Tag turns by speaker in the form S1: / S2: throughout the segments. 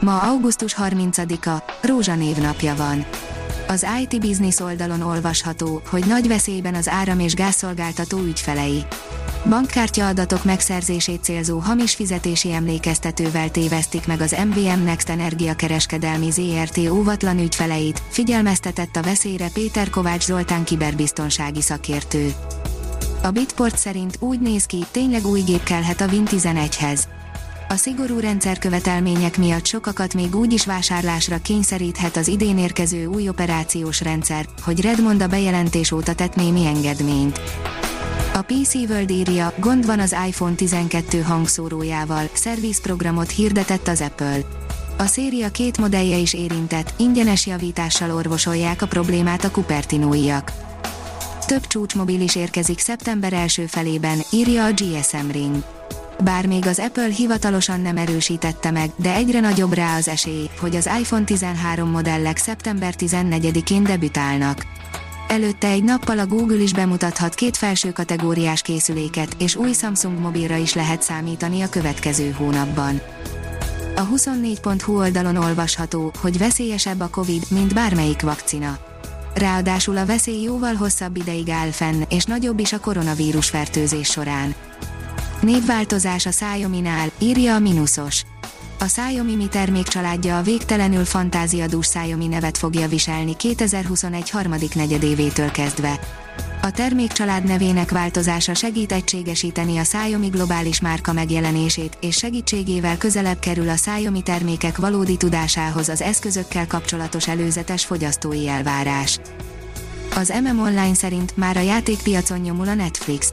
S1: Ma augusztus 30-a, Rózsa névnapja van. Az IT Business oldalon olvasható, hogy nagy veszélyben az áram- és gázszolgáltató ügyfelei. Bankkártya adatok megszerzését célzó hamis fizetési emlékeztetővel tévesztik meg az MVM Next Energiakereskedelmi ZRT óvatlan ügyfeleit, figyelmeztetett a veszélyre Péter Kovács Zoltán kiberbiztonsági szakértő. A Bitport szerint úgy néz ki, tényleg új gép kellhet a Win 11-hez. A szigorú rendszerkövetelmények miatt sokakat még úgy is vásárlásra kényszeríthet az idén érkező új operációs rendszer, hogy Redmond a bejelentés óta tett némi engedményt. A PC World írja, gond van az iPhone 12 hangszórójával, szervizprogramot hirdetett az Apple. A széria két modellje is érintett, ingyenes javítással orvosolják a problémát a Cupertinóiak. Több csúcsmobil is érkezik szeptember első felében, írja a GSM Ring. Bár még az Apple hivatalosan nem erősítette meg, de egyre nagyobb rá az esély, hogy az iPhone 13 modellek szeptember 14-én debütálnak. Előtte egy nappal a Google is bemutathat két felső kategóriás készüléket, és új Samsung mobilra is lehet számítani a következő hónapban. A 24.hu oldalon olvasható, hogy veszélyesebb a Covid, mint bármelyik vakcina. Ráadásul a veszély jóval hosszabb ideig áll fenn, és nagyobb is a koronavírus fertőzés során. Névváltozás a Xiaomi-nál, írja a Minusos. A Xiaomi Mi termékcsaládja a végtelenül fantáziadús Xiaomi nevet fogja viselni 2021 harmadik negyedévétől kezdve. A termékcsalád nevének változása segít egységesíteni a Xiaomi globális márka megjelenését, és segítségével közelebb kerül a Xiaomi termékek valódi tudásához az eszközökkel kapcsolatos előzetes fogyasztói elvárás. Az MM Online szerint már a játékpiacon nyomul a Netflix.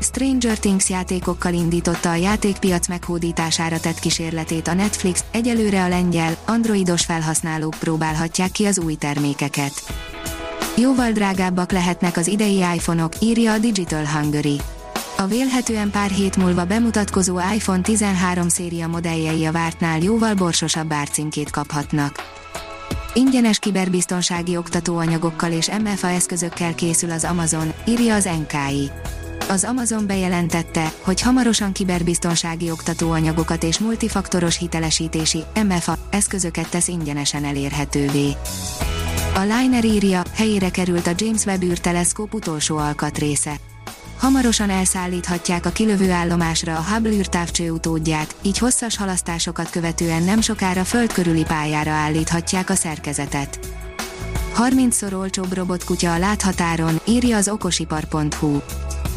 S1: Stranger Things játékokkal indította a játékpiac meghódítására tett kísérletét a Netflix, egyelőre a lengyel, androidos felhasználók próbálhatják ki az új termékeket. Jóval drágábbak lehetnek az idei iPhone-ok, írja a Digital Hungary. A vélhetően pár hét múlva bemutatkozó iPhone 13 széria modelljei a vártnál jóval borsosabb árcímkét kaphatnak. Ingyenes kiberbiztonsági oktatóanyagokkal és MFA eszközökkel készül az Amazon, írja az NKI az Amazon bejelentette, hogy hamarosan kiberbiztonsági oktatóanyagokat és multifaktoros hitelesítési MFA eszközöket tesz ingyenesen elérhetővé. A Liner írja, helyére került a James Webb űrteleszkóp utolsó alkatrésze. Hamarosan elszállíthatják a kilövő állomásra a Hubble űrtávcső utódját, így hosszas halasztásokat követően nem sokára föld körüli pályára állíthatják a szerkezetet. 30-szor olcsóbb robotkutya a láthatáron, írja az okosipar.hu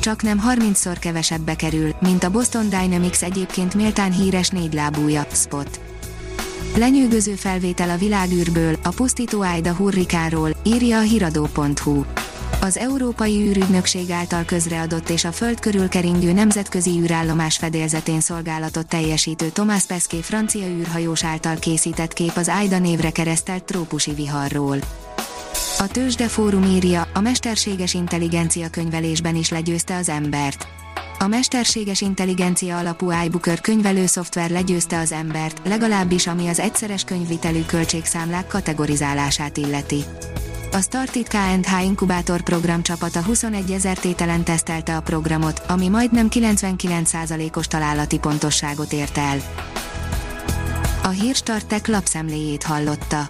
S1: csak nem 30-szor kevesebbe kerül, mint a Boston Dynamics egyébként méltán híres négylábúja, Spot. Lenyűgöző felvétel a világűrből, a pusztító Aida hurrikánról, írja a hiradó.hu. Az Európai űrügynökség által közreadott és a Föld körül keringő nemzetközi űrállomás fedélzetén szolgálatot teljesítő Thomas Pesquet francia űrhajós által készített kép az Aida névre keresztelt trópusi viharról. A Tőzsde Fórum írja, a mesterséges intelligencia könyvelésben is legyőzte az embert. A mesterséges intelligencia alapú iBooker könyvelő szoftver legyőzte az embert, legalábbis ami az egyszeres könyvvitelű költségszámlák kategorizálását illeti. A Startit K&H inkubátor program csapata 21 ezer tételen tesztelte a programot, ami majdnem 99%-os találati pontosságot ért el. A Hírstartek lapszemléjét hallotta.